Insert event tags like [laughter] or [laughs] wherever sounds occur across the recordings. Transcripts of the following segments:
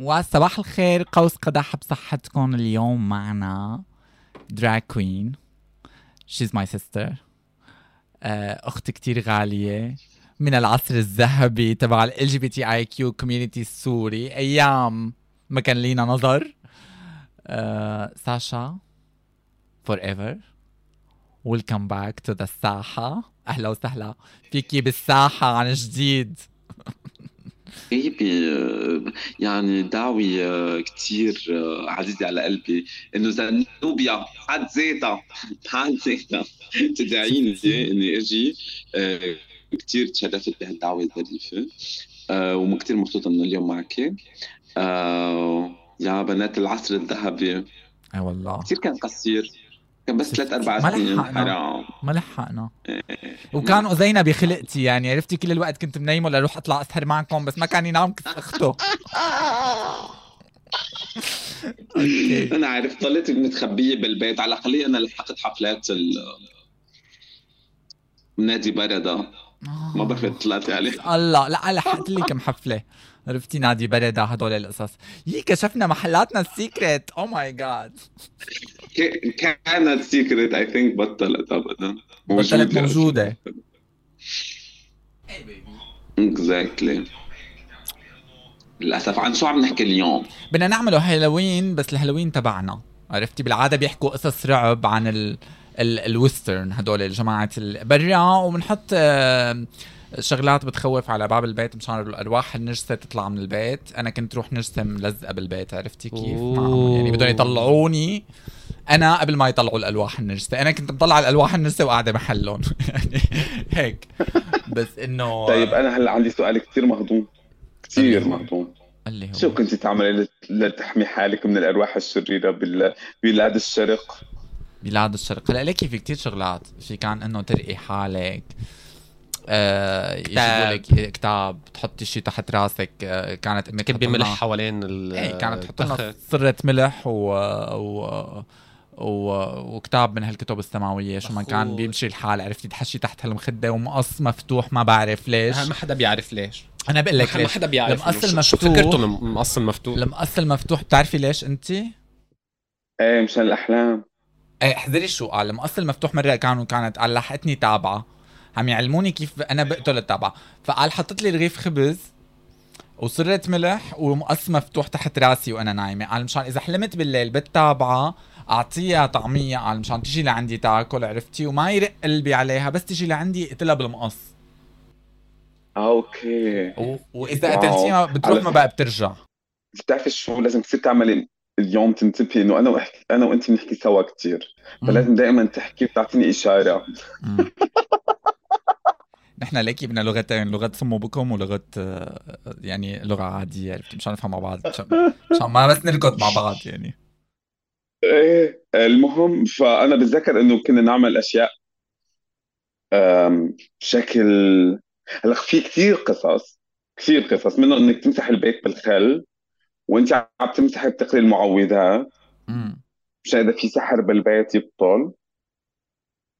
وصباح الخير قوس قدح بصحتكم. اليوم معنا drag queen she's my sister أخت كتير غالية. من العصر الذهبي تبع ال جي بي تي اي كيو كوميونتي السوري. أيام ما كان لينا نظر. uh, ساشا forever welcome back to the الساحه أهلا وسهلا فيكي بالساحة عن جديد. [laughs] غيبي آه، يعني دعوة آه، كتير آه، عزيزة على قلبي إنه زنوبيا بحد ذاتها بحد ذاتها تدعيني [laughs] إني أجي كتير تشرفت بهالدعوة الظريفة وكتير مبسوطة إنه اليوم معك يا بنات العصر الذهبي. أي والله. كثير كان قصير. كان بس ثلاث أربع سنين حرام ما لحقنا. وكان زينب بخلقتي يعني عرفتي؟ كل الوقت كنت منيمة لأروح أطلع أسهر معكم بس ما كان ينام كنت أخته. [laughs] أنا عارف ضليت متخبية بالبيت. على الأقل أنا لحقت حفلات ال نادي برده ما بعرف طلعتي عليه الله لا لحقت لي كم حفلة. عرفتي نادي برده هدول القصص. يي كشفنا محلاتنا ال secret oh my God كانت secret I think بطلت. ابدا. بطلت موجودة. exactly للأسف عن شو عم نحكي اليوم؟ بدنا نعمله هالوين بس الهالوين تبعنا. عرفتي؟ بالعادة بيحكوا قصص رعب عن ال ال western هدول الجماعة برا وبنحط آه، شغلات بتخوف على باب البيت مشان الأرواح النجسة تطلع من البيت. أنا كنت روح نجسة ملزقة بالبيت عرفتي كيف؟ معهم يعني بدهم يطلعوني أنا قبل ما يطلعوا الالواح النجسة. أنا كنت مطلع الالواح النجسة وقاعدة محلهم. [laughs] يعني هيك. بس إنه طيب أنا هلأ عندي سؤال كثير مهضوم. كثير مهضوم. اللي هو؟ شو كنت تعملي لتحمي حالك من الأرواح الشريرة ببلاد الشرق؟ بلاد الشرق. هلأ ليكي في كتير شغلات. في كان إنه ترقي حالك. آه لك كتاب تحطي شيء تحت راسك آه كانت أمك كبي ملح حوالين ال إيه كانت تحط لنا صرة ملح و, و... و... وكتاب من هالكتب السماوية شو ما كان بيمشي الحال عرفتي؟ تحشي تحت هالمخدة ومقص مفتوح ما بعرف ليش. ما حدا بيعرف ليش. أنا بقول لك ليش. ما حدا بيعرف المقص المفتوح فكرته المقص المفتوح المقص المفتوح بتعرفي ليش أنت؟ إيه مشان الأحلام. إيه احذري شو قال المقص المفتوح مرة كانوا كانت قال لحقتني تابعة. عم يعلموني كيف أنا بقتل التابعه فقال حطت لي رغيف خبز وصرت ملح ومقص مفتوح تحت راسي وأنا نايمة. قال مشان إذا حلمت بالليل بالتابعة أعطيها طعمية. قال مشان تيجي لعندي تاكل عرفتي؟ وما يرق قلبي عليها بس تيجي لعندي اقتلها بالمقص. أوكي. و... وإذا قتلتيها بتروح ما بقى بترجع. بتعرفي شو؟ لازم تصير تعملي اليوم تنتبهي إنه أنا وأحكي أنا وانت بنحكي سوا كثير فلازم دائما تحكي وتعطيني إشارة. [laughs] نحن ليكي بدنا لغتين لغه سمو بكم ولغه آه، يعني لغة عادية عرفتي؟ مشان نفهم مع بعض. مشان ما بس نركض مع بعض يعني. إيه المهم فأنا بتذكر إنه كنا نعمل أشياء بشكل هلأ في كثير قصص كثير قصص منهم إنك تمسح البيت بالخل وإنت عم تمسحي بتقري المعوذات مشان إذا في سحر بالبيت يبطل.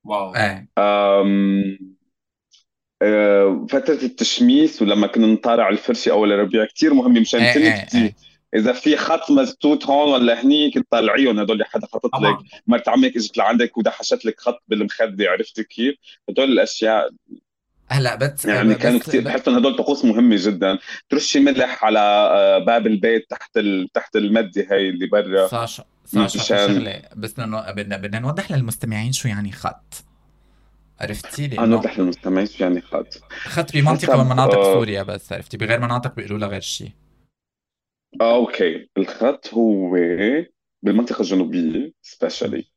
واو. إيه. آه، فترة التشميس ولما كنا نطالع الفرشة أول ربيع كثير مهمة مشان إيه إيه تنكتي. إيه. إذا في خط مزتوت هون ولا هنيك تطلعيهم هدول حدا حاطط لك مرت عمك إجت لعندك ودحشت لك خط بالمخدة عرفتي كيف؟ هدول الأشياء هلأ بس يعني كانوا كثير بحس إن هدول طقوس مهمة جدا. ترشي ملح على آه، باب البيت تحت ال... تحت المدة هي اللي برا. ساشا ساشا مشان شغلة. بس بدنا بدنا نوضح للمستمعين شو يعني خط. عرفتي؟ لأنه نوضح للمستمعين شو يعني خط خط بمنطقه من مناطق آه. سوريا بس عرفتي؟ بغير مناطق بيقولوا لها غير شيء آه، أوكي. الخط هو بالمنطقة الجنوبية especially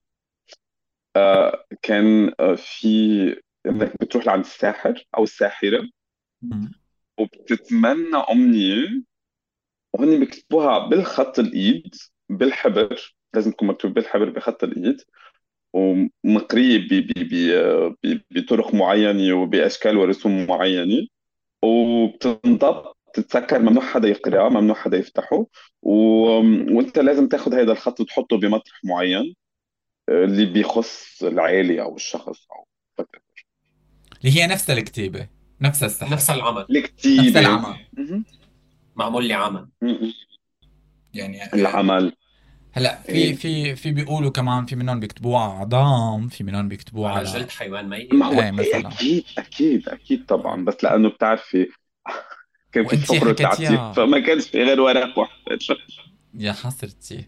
آه كان آه في إنك بتروح لعند الساحر أو الساحرة. وبتتمنى أمنية وهن بيكتبوها بالخط الإيد بالحبر. لازم تكون مكتوب بالحبر بخط الإيد. ومقرية ب- بطرق معينة وبأشكال ورسوم معينة وبتنضب تتذكر ممنوع حدا يقراه ممنوع حدا يفتحه و... وانت لازم تاخذ هذا الخط وتحطه بمطرح معين آه، اللي بيخص العائله أو الشخص أو اللي هي نفس الكتيبه نفس السحر. نفس العمل. نفس الكتيبه العمل. مهم. معمول لي عمل. يعني آه، العمل. هلا في إيه. في في بيقولوا كمان في منهم بيكتبوها على عظام في منهم بيكتبوها على جلد حيوان ميت ما هو إيه، مثلاً. أكيد أكيد أكيد طبعا بس لأنه بتعرفي كان في حكيتيها. تعتيق فما كانش في غير ورق واحد يا حسرتي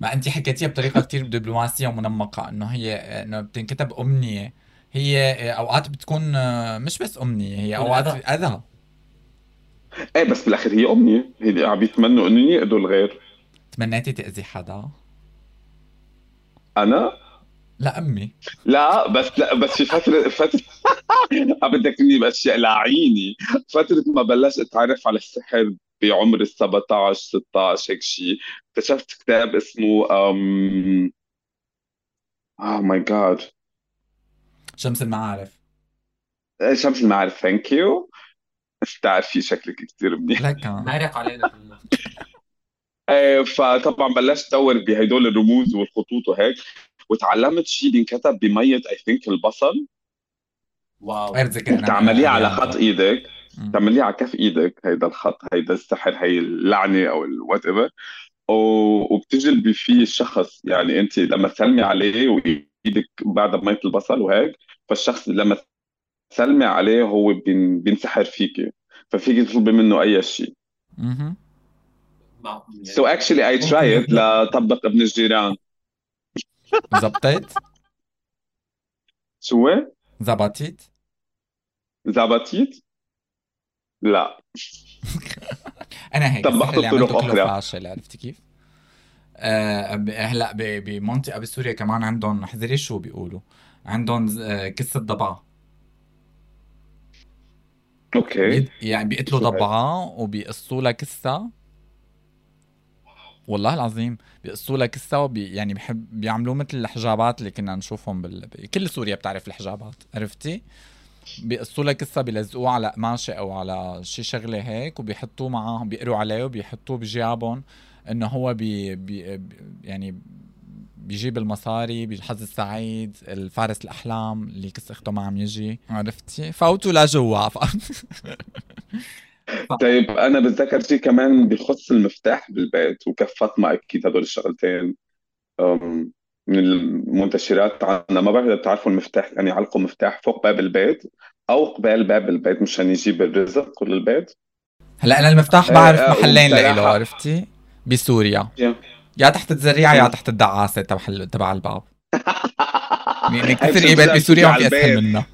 ما انت حكيتيها بطريقة كتير دبلوماسية ومنمقة إنه هي إنه بتنكتب أمنية هي أوقات بتكون آه، مش بس أمنية هي أوقات. أذى إيه بس بالأخير هي أمنية هي عم بيتمنوا انه يقضوا الغير تمنيتي تأذي حدا؟ أنا؟ لا أمي. لا بس لا بس في فترة فترة [laughs] عم بدك تقولي باشياء لاعيني فترة ما بلشت أتعرف على السحر بعمر ال 17 16 هيك شيء اكتشفت كتاب اسمه أم... oh my God شمس المعارف. شمس المعارف thank you بتعرفي شكلك كثير منيح. لك. مارق علينا فطبعا بلشت أدور بهدول الرموز والخطوط وهيك وتعلمت شيء بينكتب بمية I think البصل. wow. بتعمليه على. خط إيدك. مم. تعمليه على كف إيدك هيدا الخط هيدا السحر هي اللعنة أو ال whatever وبتجلبي فيه الشخص يعني أنت لما تسلمي عليه وإيدك بعدها بمية البصل وهيك فالشخص لما تسلمي عليه هو بين- بينسحر فيكي ففيك تطلبي منه أي شيء So actually I tried لطبق ابن الجيران زبطت شو؟ زبطت زبطيت؟ لا أنا هيك طبقت بطرق أخرى. فاشل عرفتي كيف؟ هلا بمنطقه بسوريا كمان عندهم حذري شو بيقولوا عندهم قصه ضبعه أوكي يعني بيقتلوا؟ ضبعه وبيقصوا لها كسه والله العظيم بيقصوا كسه وبي يعني بحب بيعملوه مثل الحجابات اللي كنا نشوفهم بال... كل سوريا بتعرف الحجابات عرفتي؟ بيقصوا لها كسه بيلزقوه على قماشة أو على شي شغلة هيك وبيحطوه معاهم بيقروا عليه وبيحطوه بجيابهم إنه هو بي بي- يعني بيجيب المصاري بالحظ السعيد الفارس الأحلام اللي كس اخته ما عم يجي عرفتي فوتوا لجوا [laughs] طيب أنا بتذكر شيء كمان بخص المفتاح بالبيت وكف فاطمه أكيد هدول الشغلتين. أم، من المنتشرات عنا ما بعرف إذا بتعرفوا المفتاح يعني يعلقوا مفتاح فوق باب البيت أو قبال باب البيت مشان يجيب الرزق للبيت هلا أنا المفتاح إيه، بعرف آه، محلين لإله عرفتي؟ بسوريا. يا. يا تحت الزريعة يا. تحت الدعاسة تبع تبع الباب. يعني هاي كثير بسوريا ما في على أسهل البيت. منها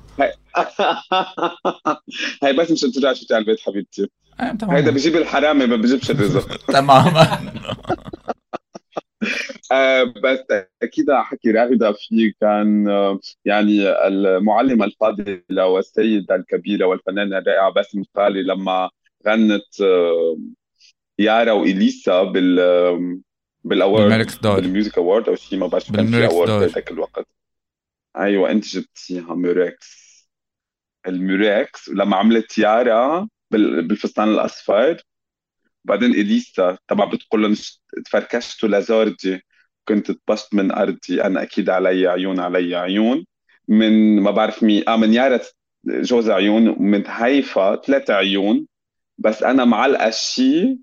هاي بس مشان ترجع تشوفي على البيت حبيبتي. آه، هيدا بجيب الحرامي ما بجيبش الرزق. [laughs] [laughs] تماما آه، بس أكيد حكي راغده فيه كان آه، يعني المعلمه الفاضله والسيده الكبيرة والفنانة الرائعة باسم خالي لما غنت آه، يارا وإليسا بال بال award d'Or. بال music award أو شيء ما بعرف كان في award. بهذاك الوقت. أيوه أنت جبتيها Murex ال Murex ولما عملت يارا بال- بالفستان الأصفر. بعدين إليسا تبع بتقول لهم تفركشتوا لزوردي كنت طبشت من أرضي. أنا أكيد علي عيون علي عيون. من ما بعرف مين. آه من يارا جوز عيون. ومن هيفا ثلاث عيون. بس أنا معلقه شيء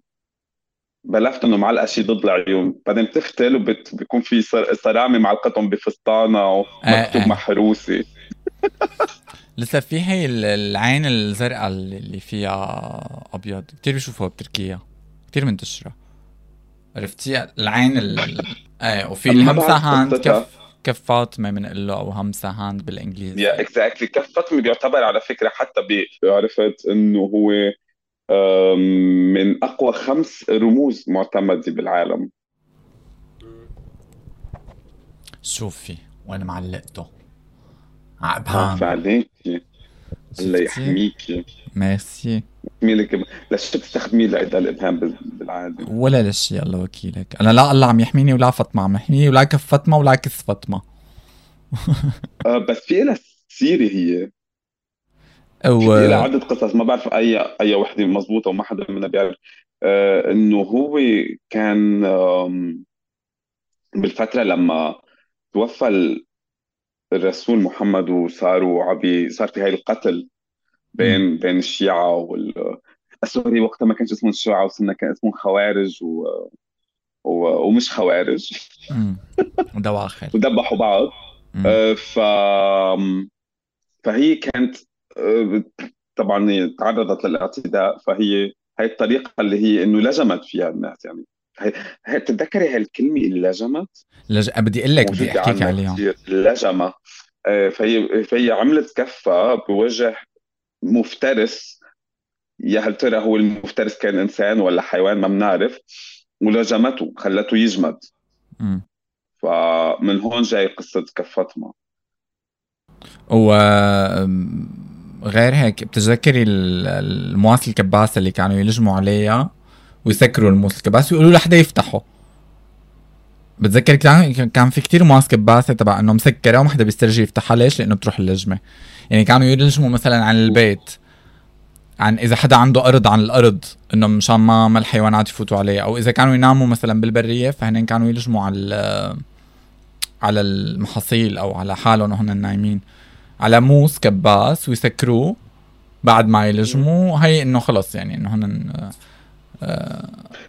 بلفت إنه معلقه شيء ضد العيون. بعدين بتفتل وبيكون في صر- صرامة معلقتهم بفستانه ومكتوب آه. محروسة. [laughs] لسه في هي ال- العين الزرقاء اللي فيها أبيض. كثير بيشوفوها بتركيا. كثير منتشرة. عرفتي العين ال إيه وفي ال hamsa hand. كف كف فاطمه بنقول له أو hamsa hand بالإنجليزي. yeah exactly كف فاطمه بيعتبر على فكرة حتى عرفت إنه هو من أقوى خمس رموز معتمدة بالعالم. شوفي وين معلقته. عقبان عليكي الله شفتي؟ يحميكي ميرسي. ميلك ليش بتستخدمي لعدة الابهام بال- بالعاده ولا لشي الله وكيلك. أنا لا الله عم يحميني ولا فاطمة عم يحميني ولا كف فاطمة ولا كس فاطمة. [laughs] آه بس في لها سيرة هي. و... في لها عدة قصص ما بعرف اي أي وحدة مزبوطه وما حدا منا بيعرف. آه إنه هو كان بالفترة لما توفى الرسول محمد وصاروا عبي صار في هاي القتل بين بين الشيعة وال سوري وقتها ما كانش اسمهم الشيعة وصرنا كان اسمهم خوارج و و- ومش خوارج. [laughs] دواخل ودبحوا بعض. آه، ف فهي كانت آه، طبعا تعرضت للاعتداء فهي هي الطريقة اللي هي إنه لجمت فيها الناس يعني بتتذكري هالكلمة اللي لجمت لج... بدي أقول لك بدي احكيك عليها لجمة. آه، فهي فهي عملت كفة بوجه مفترس. يا هل ترى هو المفترس كان إنسان ولا حيوان؟ ما بنعرف. ولجمته خلته يجمد. مم. فمن هون جاي قصة كفتما و غير هيك بتتذكري ال- المواس الكباسة اللي كانوا يلجموا عليها؟ ويسكروا الموس الكباسه ويقولوا لحدا يفتحه بتذكر كان كان في كتير مواس كباسه تبع إنه مسكرة وما حدا بيسترجي يفتحها. ليش؟ لإنه بتروح اللجمه يعني كانوا يلجموا مثلا عن البيت. عن إذا حدا عنده أرض عن الأرض إنه مشان ما ما الحيوانات يفوتوا عليه. أو إذا كانوا يناموا مثلا بالبرية فهن كانوا يلجموا على على المحاصيل أو على حالهم وهن نايمين. على موس كباس ويسكروه بعد ما يلجموا. هي إنه خلص يعني إنه هن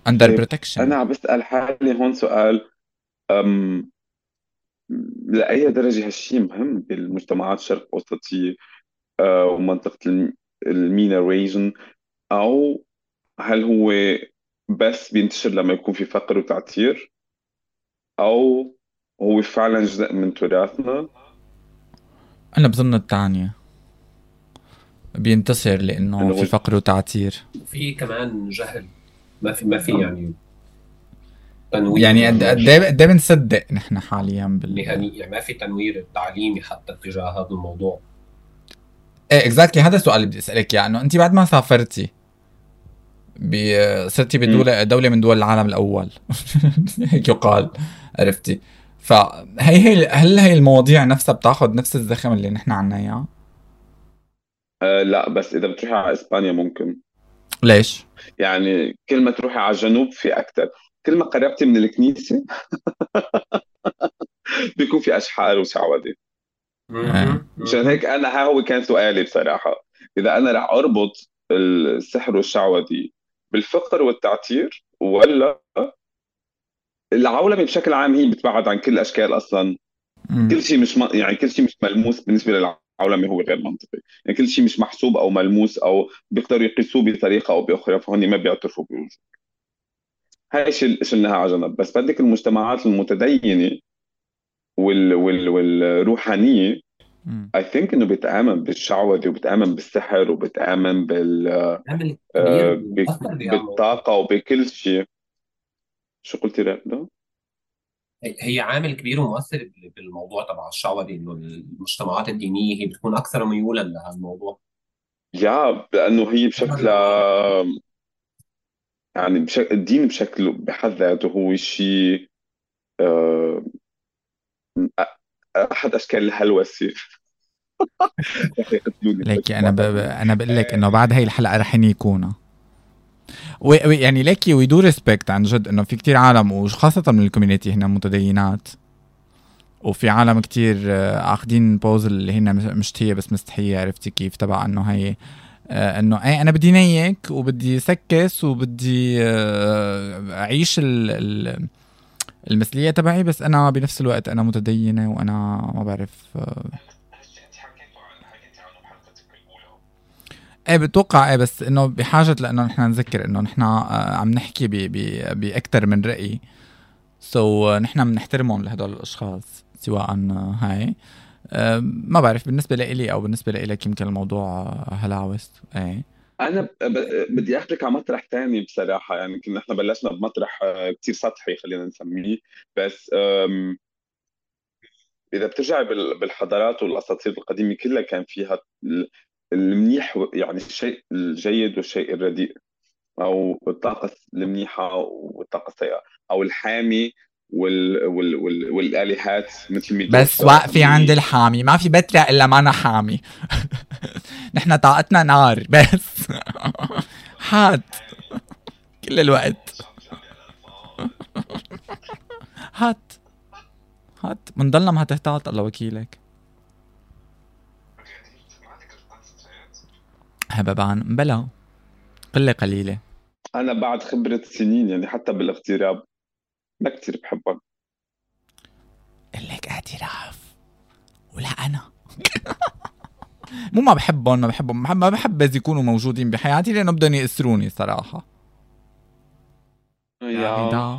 under طيب، protection أنا عم بسأل حالي هون سؤال أم لأي درجة هالشيء مهم بالمجتمعات الشرق الأوسطية آه، ومنطقة الم- ال MENA region أو هل هو بس بينتشر لما يكون في فقر وتعتير أو هو فعلا جزء من تراثنا؟ أنا بظن الثانية بينتصر لأنه في فقر وتعتير في كمان جهل. ما في ما في يعني تنوير. يعني قد قد إيه قد إيه بنصدق نحن حاليا بال مهني يعني ما في تنوير تعليمي حتى تجاه هذا الموضوع. إيه اكزاكتلي هذا السؤال اللي بدي أسألك إياه. إنه أنت بعد ما سافرتي ب... صرتي بدولة دولة من دول العالم الأول. [laughs] هيك يقال. عرفتي؟ فهي هي هل هي المواضيع نفسها بتاخذ نفس الزخم اللي نحن عنا إياه؟ آه لا بس إذا بتروحي على إسبانيا ممكن. ليش؟ يعني كل ما تروحي على الجنوب في أكثر كل ما قربتي من الكنيسة [laughs] بيكون في أشحار وشعوذة آه. مشان هيك أنا ها هو كان سؤالي بصراحة إذا أنا رح أربط السحر والشعوذة بالفقر والتعتير ولا العولمة بشكل عام هي بتبعد عن كل الاشكال أصلا. كل شيء مش م... يعني كل شيء مش ملموس بالنسبة للعولمه هو غير منطقي يعني كل شيء مش محسوب أو ملموس أو بيقدروا يقيسوه بطريقة أو بأخرى فهن ما بيعترفوا بوجوده هاي شل... شلناها على جنب بس بدك المجتمعات المتدينة وال... وال... والروحانية. اي ثينك إنه بتآمن بالشعوذة وبتآمن بالسحر وبتآمن بال آه،. بالطاقة وبكل شيء شو قلتي رابده؟ هي عامل كبير ومؤثر بال- بالموضوع تبع الشعوذة إنه المجتمعات الدينية هي بتكون أكثر ميولا لهالموضوع يا لأنه هي بشكل يعني بشكل الدين بشكله بحد ذاته هو شيء آه، أحد أشكال الهلوسة رح [laughs] يقتلوني [laughs] ليكي أنا ب... أنا بقول لك إنه بعد هاي الحلقة رح. و- يعني ليكي we do respect عن جد إنه في كتير عالم وخاصة من ال community هنا متدينات. وفي عالم كتير آه، اخذين pose اللي هن مش- مشتهيه بس مستحية عرفتي كيف؟ تبع إنه هي آه، إنه إيه أنا بدي نيك وبدي سكس وبدي آه، أعيش ال... ال... المثلية تبعي بس أنا بنفس الوقت أنا متدينة وأنا ما بعرف إيه بتوقع إيه بس إنه بحاجة لإنه نحن نذكر إنه نحن آه، عم نحكي باكثر من رأي. سو so, نحن بنحترمهم لهدول الأشخاص سواء آه، هاي. آه، ما بعرف بالنسبة لإلي أو بالنسبة لإلك يمكن الموضوع آه، هلاوس إيه. أنا بدي اخذك على مطرح ثاني بصراحة. يعني كنا إحنا بلشنا بمطرح كثير سطحي خلينا نسميه. بس إذا بترجع بال- بالحضارات والأساطير القديمة كلها كان فيها المنيح يعني الشيء الجيد والشيء الرديء أو الطاقة المنيحة والطاقة السيئة أو الحامي وال وال وال والآلهات مثل ميدوسا بس واقفة عند الحامي ما في بترة إلا ما أنا حامي. [laughs] نحن طاقتنا نار بس. [laughs] حاد كل الوقت. [laughs] هات. هات. منضلنا ما هتهتات الله وكيلك. هببان بلا. قلة قليلة. أنا بعد خبرة سنين يعني حتى بالاغتراب لا كتير بحبهم لك اعتراف. ولا أنا. [laughs] مو ما بحبهم ما بحبهم. ما بحب بس يكونوا موجودين بحياتي لأنه بدهم يأسروني صراحة. راغدة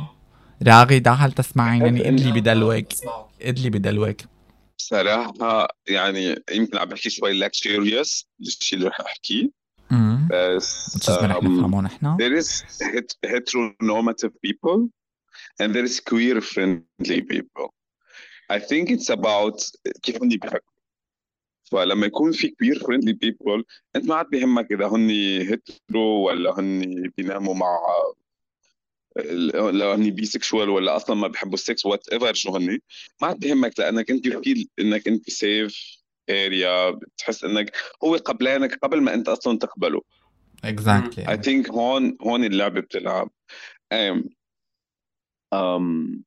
راغدة هل تسمعينني؟ ادلي بدلوك ادلي بدلوك بصراحة يعني يمكن عم بحكي شوي luxurious الشيء اللي رح أحكيه. بس رح نفهمه نحن؟ there is heteronormative people and there is queer friendly people. I think it's about كيف هن بيفكروا فلما يكون في queer friendly people أنت ما عاد بيهمك إذا هن hetero ولا هن بيناموا مع لو هني bisexual ولا أصلا ما بيحبوا ال sex whatever شو هني ما عاد بهمك لأنك أنت feel إنك أنت safe area بتحس إنك هو قبلانك قبل ما أنت أصلا تقبله. exactly I think هون هون اللعبة بتلعب. أم أم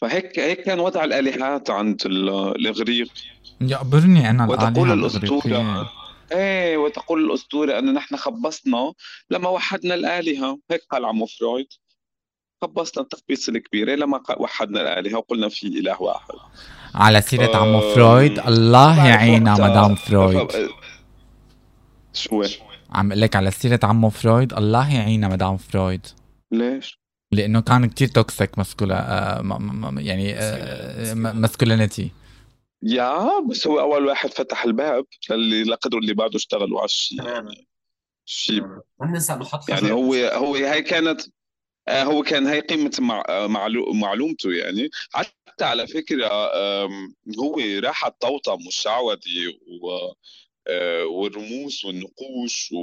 فهيك هيك كان وضع الآلهات عند الإغريق. يقبرني أنا وتقول الاسطوره إيه وتقول الأسطورة أن نحن خبصنا لما وحدنا الآلهة. هيك قال عمو فرويد. خبصنا التخبيص الكبيرة لما وحدنا الآلهة وقلنا في إله واحد. على سيرة عمو فرويد الله يعينا مدام فرويد. شو عم أقول لك على سيرة عمو فرويد الله يعينا مدام فرويد. ليش؟ لأنه كان كتير toxic mascula آه يعني آه masculinity yeah بس هو أول واحد فتح الباب اللي لا قدروا اللي بعده اشتغلوا على الشيء. يعني شيء. يعني هو هو هي كانت آه، هو كان هي قيمة مع معلومته يعني. حتى على فكرة هو راح الطوطم والشعوذي آه، والرموز والنقوش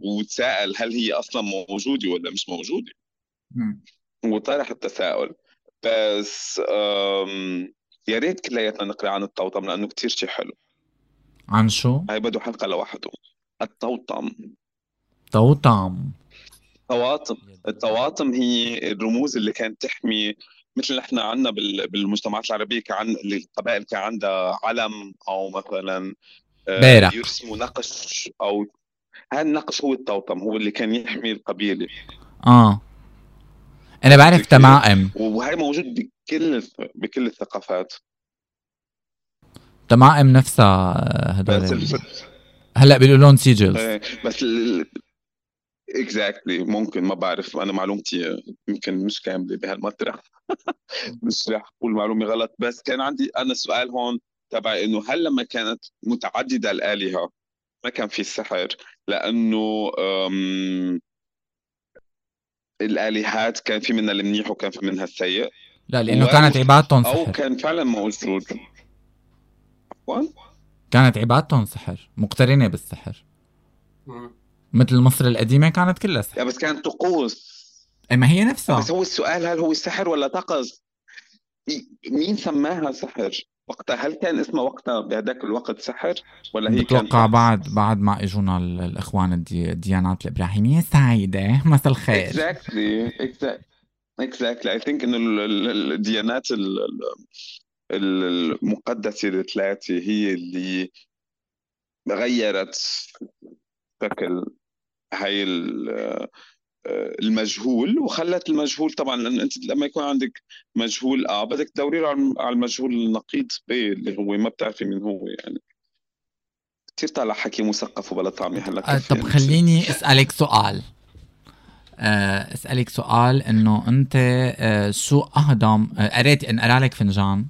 وتساءل هل هي أصلا موجودة ولا مش موجودة. وطرح التساؤل. بس يا ريت كلياتنا نقرأ عن الطوطم لأنه كتير شيء حلو. عن شو؟ هاي بده حلقة لوحده. الطوطم طوطم الطواطم. الطواطم هي الرموز اللي كانت تحمي مثل نحن عندنا بالمجتمعات العربية كان القبائل كان عندها علم أو مثلا آه، بارق يرسموا نقش أو هذا النقش هو الطوطم هو اللي كان يحمي القبيلة. آه. أنا بعرف تمائم. وهي موجود بكل بكل الثقافات. تمائم نفسها آه، هدول هلأ بيقولوا لهم سيجلز. إيه، بس اكزاكتلي exactly. ممكن ما بعرف. أنا معلومتي يمكن مش كاملة بهالمطرح. [laughs] مش رح أقول معلومة غلط. بس كان عندي أنا سؤال هون تبع إنه هل لما كانت متعددة الآلهة ما كان في سحر؟ لأنه الآلهات كان في منها المنيح وكان في منها السيء. لا لأنه كانت عبادتهم سحر أو كان فعلا موجود عفوا؟ كانت عبادتهم سحر. مقترنة بالسحر. مثل مصر القديمة كانت كلها سحر بس كانت طقوس. اي ما هي نفسها. بس هو السؤال هل هو سحر ولا طقس؟ مين سماها سحر؟ وقتها هل كان اسمها وقتها بهذاك الوقت سحر؟ ولا هي بتوقع بعد بعد ما إجونا الإخوان الديانات الإبراهيمية سعيده [laughs] مساء الخير. exactly exactly I think إنه الديانات المقدسة الثلاثة هي اللي غيرت شكل هاي آه، المجهول وخلت المجهول طبعا لأن أنت لما يكون عندك مجهول آه بدك تدوري على المجهول النقيض ب اللي هو ما بتعرفي مين هو يعني. كثير طالع حكي مثقف وبلا طعمي هلا آه طب يعني. خليني أسألك سؤال. آه أسألك سؤال إنه أنت شو أهضم قريت انقرا لك فنجان؟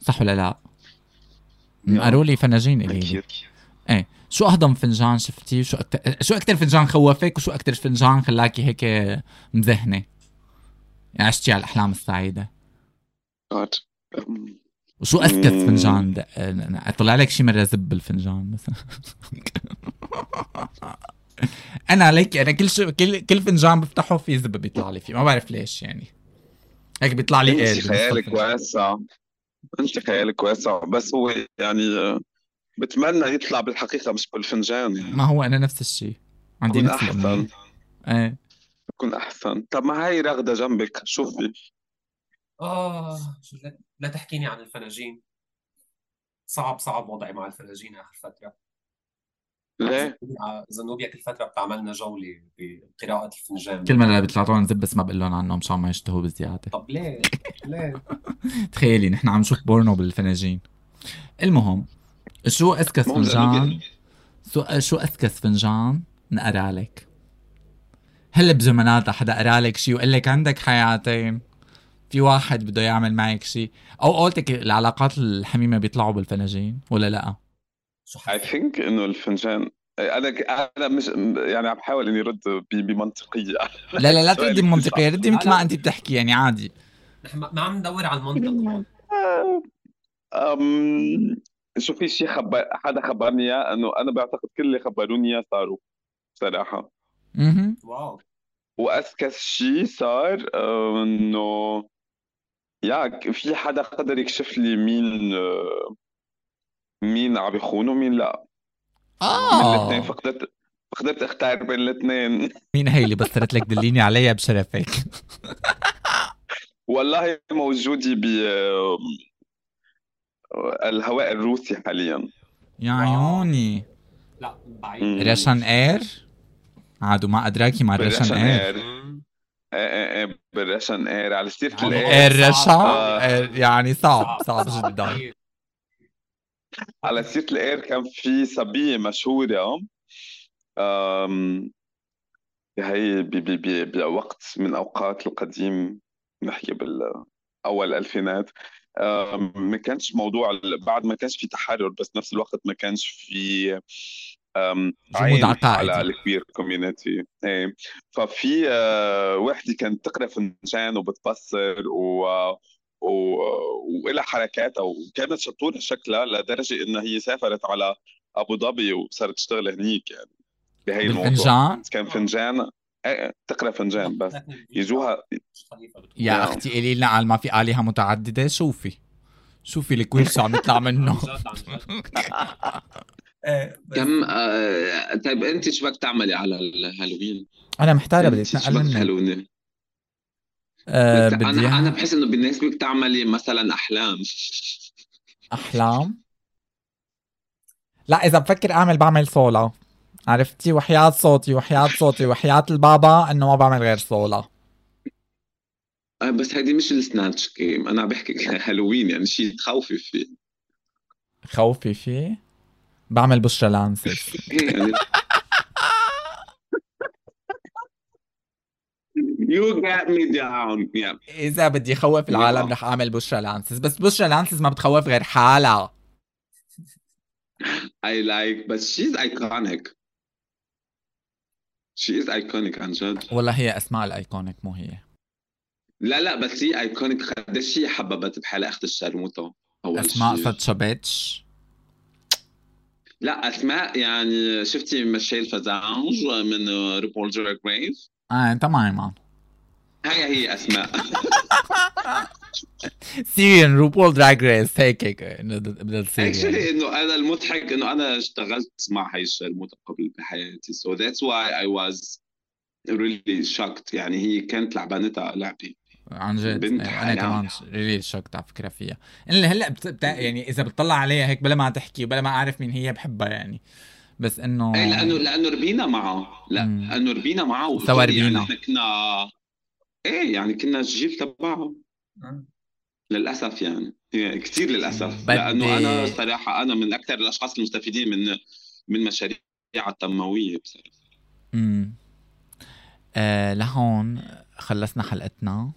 صح ولا لا؟ قروا لي فناجين إلي. إيه. شو أهضم فنجان شفتي؟ شو أكتر شو أكثر فنجان خوفك وشو أكثر فنجان خلاكي هيك مذهنة. يعني عشتي على الأحلام السعيدة. وشو أذكى فنجان. طلع لك شي مرة زب بالفنجان مثلا. أنا ليك أنا كل شو كل كل فنجان بفتحه في زب بيطلع لي فيه. ما بعرف ليش يعني. هيك بيطلع لي انت خيالك واسع. انت خيالك واسع. بس هو يعني بتمنى يطلع بالحقيقة مش بالفنجان يعني. ما هو أنا نفس الشيء. عندي نفس أحسن. إيه. بكون أحسن. طب ما هاي رغدة جنبك. شوفي آه لا تحكيني عن الفناجين. صعب صعب وضعي مع الفناجين آخر فترة. ليه؟ زنوبيا كل فتره بتعملنا جولة بقراءة الفنجان. كل مرة بيطلعوا نزب بس ما بقول لهم عنه مشان ما يشتهوا بزيادة. طب ليه؟ ليه؟ [laughs] تخيلي نحن عم نشوف بورنو بالفناجين. المهم شو اسكس فنجان؟ شو شو اسكس فنجان؟ نقرا لك. هل بجمانات حدا قرأ لك شي وقال لك عندك حياتين. في واحد بده يعمل معك شي. أو قلتك العلاقات الحميمة بيطلعوا بالفناجين ولا لأ؟ شو اي ثينك إنه الفنجان أنا أنا مش يعني عم بحاول إني رد ب- بمنطقية. لا لا لا [laughs] تردي بمنطقية. ردي مثل ما أنت بتحكي يعني عادي. نحن ما ما عم ندور على المنطق. أم شو في شيء خبر حدا خبرني إياه إنه أنا بعتقد كل اللي خبروني إياه صاروا بصراحه أها واو. واسكس شيء صار إنه يا في حدا قدر يكشف لي مين مين عم يخون ومين لا. من الاثنين آه فقدرت فقدرت أختار بين الاثنين. [laughs] مين هي اللي بصرت لك دليني عليها بشرفك؟ والله موجودة ب الهواء الروسي حاليا. يا wow. عيوني لا بعيد. مم. Russian Air؟ عادوا ما أدراكي مع بال Russian Air. إيه إيه إيه بال Russian Air. على سيرة الاير إير رشا. إير يعني صعب صعب. جدا. على سيرة الاير كان في صبية مشهورة هي بوقت من أوقات القديم نحكي بالأول الألفينات أم، ما كانش موضوع بعد ما كانش في تحرر بس نفس الوقت ما كانش في جمود عين عقائدي. على ال queer community إيه. ففي آه، وحدة كانت تقرأ فنجان وبتبصر و و... وإلها حركاتها وكانت شطورة شكلها لدرجة إنها هي سافرت على أبو ظبي وصارت تشتغل هنيك يعني بهي الموضوع. بالفنجان كان فنجان. تقرأ فنجان بس. يجوها. يا نعم. أختي قولي لنا على ما في آلهة متعددة شوفي شوفي ال queer شو [laughs] عم يطلع منه. [laughs] [laughs] إيه بس كم آه طيب أنت شو بدك تعملي على الهالوين؟ أنا محتارة بدي أتنقل بدك منك؟ أه بدك- بدي أنا أنا بحس إنه بيناسبك تعملي مثلا أحلام. أحلام؟ لا إذا بفكر أعمل بعمل صولا عرفتي؟ وحياة صوتي وحياة صوتي وحياة البابا إنه ما بعمل غير صولا. آه بس هيدي مش السناتش جيم. أنا عم بحكي [laughs] هالوين يعني شيء تخوفي فيه. خوفي فيه؟ بعمل بشرى لانسس got me down. Yeah. إذا بدي خوف العالم. رح أعمل بشرى لانسس بس بشرى لانسس ما بتخوف غير حالها. I like but she's iconic. She is iconic عن جد والله هي أسماء ال iconic مو هي. لا لا بس هي iconic قديش هي حببت بحالها أخت الشرموطه أول أسماء bitch. لا أسماء يعني شفتي Michelle Visage من RuPaul's Drag Race آه تماما هاي هي أسماء. [laughs] Syrian RuPaul's Drag Race هيك هيك يعني. Actually إنه أنا المضحك إنه أنا اشتغلت مع هاي الشرموطة قبل بحياتي so that's why I was really shocked يعني هي كانت لعبانتها لعبة عن جد بنت أنا حالها. كمان really shocked على فكرة فيها اللي هلأ بت... يعني إذا بتطلع عليها هيك بلا ما تحكي وبلا ما أعرف مين هي بحبها يعني بس إنه إيه لأنه لأنه ربينا معه. لأنه ربينا معه سوا يعني ربينا. إحنا كنا إيه يعني كنا الجيل تبعه. للأسف يعني. كثير للأسف. لأنه أنا صراحة أنا من أكثر الأشخاص المستفيدين من من مشاريع التنموية بصراحة. امم آه لهون خلصنا حلقتنا.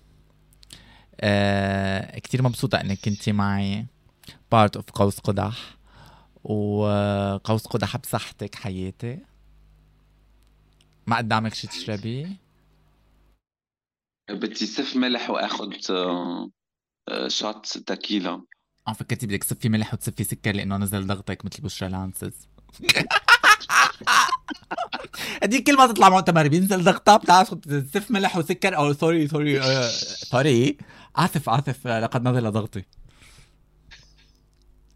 آه كتير مبسوطة إنك كنتي معي. Part of قوس قدح. وقوس قدح بصحتك حياتي. ما قدامك شي تشربي؟ بدي سف ملح واخذ آه، shot tequila. آه فكرتي بدك تصفي ملح وتصفي سكر لأنه نزل ضغطك مثل بشرى لانسز [laughs] هديك كل ما تطلع مؤتمر بينزل ضغطها بتعرف تصف ملح وسكر أو sorry sorry Sorry آسف آسف آه، لقد نزل ضغطي.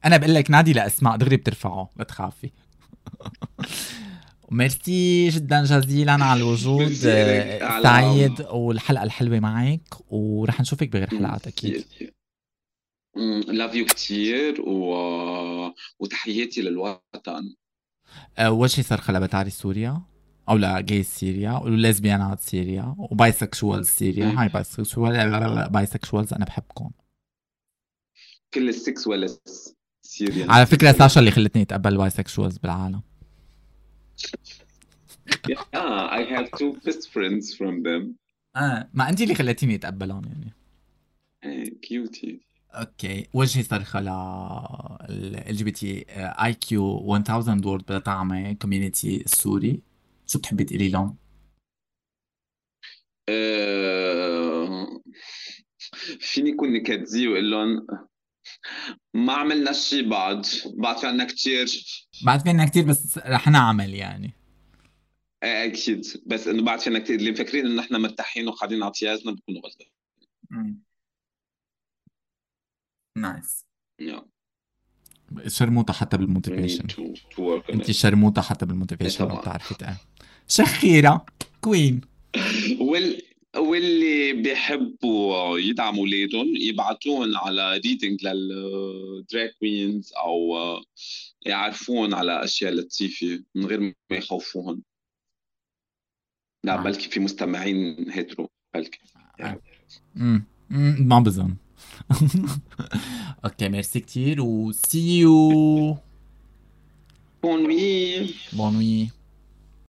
أنا بقول لك نادي لأسماء دغري بترفعه لا تخافي. [laughs] ميرسي جدا جزيلا على [laughs] الوجود آه، سعيد والحلقة الحلوة معك ورح نشوفك بغير حلقات أكيد. Love you كثير و... وتحياتي للوطن. أول شيء صار لبتاري سوريا أو لا جاي سوريا وليزبيانات سوريا وبايسكشوالز سوريا هاي بايسكشوال بايسكشوالز أنا بحبكم. كل السكس ولا سيريان على فكرة ساشا اللي خلتني أتقبل بايسكشوالز بالعالم. Yeah I have two best friends from them. آه ما انت اللي خلتيني اتقبلهم يعني. كيوتي أوكي اول شيء صرخه ال جي بي تي اي كيو 1000 وورد بطعمه كوميونتي السوري. شو بتحبي تقولي لهم؟ آه، فيني كون نكدي وقول لهم ما عملنا شيء بعد بعد في عنا كتير. بعد في عنا كتير بس رح نعمل يعني. آه، أكيد بس إنه بعد في عنا كتير. اللي مفكرين إنه نحن مرتاحين وقاعدين على طيازنا بكونوا غلطان نايس yeah. شرموطه حتى بالموتيفيشن انت شرموطه حتى بالموتيفيشن إيه ما. بتعرفي شخيرة كوين [laughs] وال واللي بيحبوا يدعموا اولادهم يبعتون على ريدنج للدراج كوينز أو يعرفون على أشياء لطيفة من غير ما يخوفوهم لا نعم. بلكي في مستمعين هيترو بلكي. امم أمم، ما بظن. [laughs] أوكي ميرسي كتير و سي يو بون وي بون نوي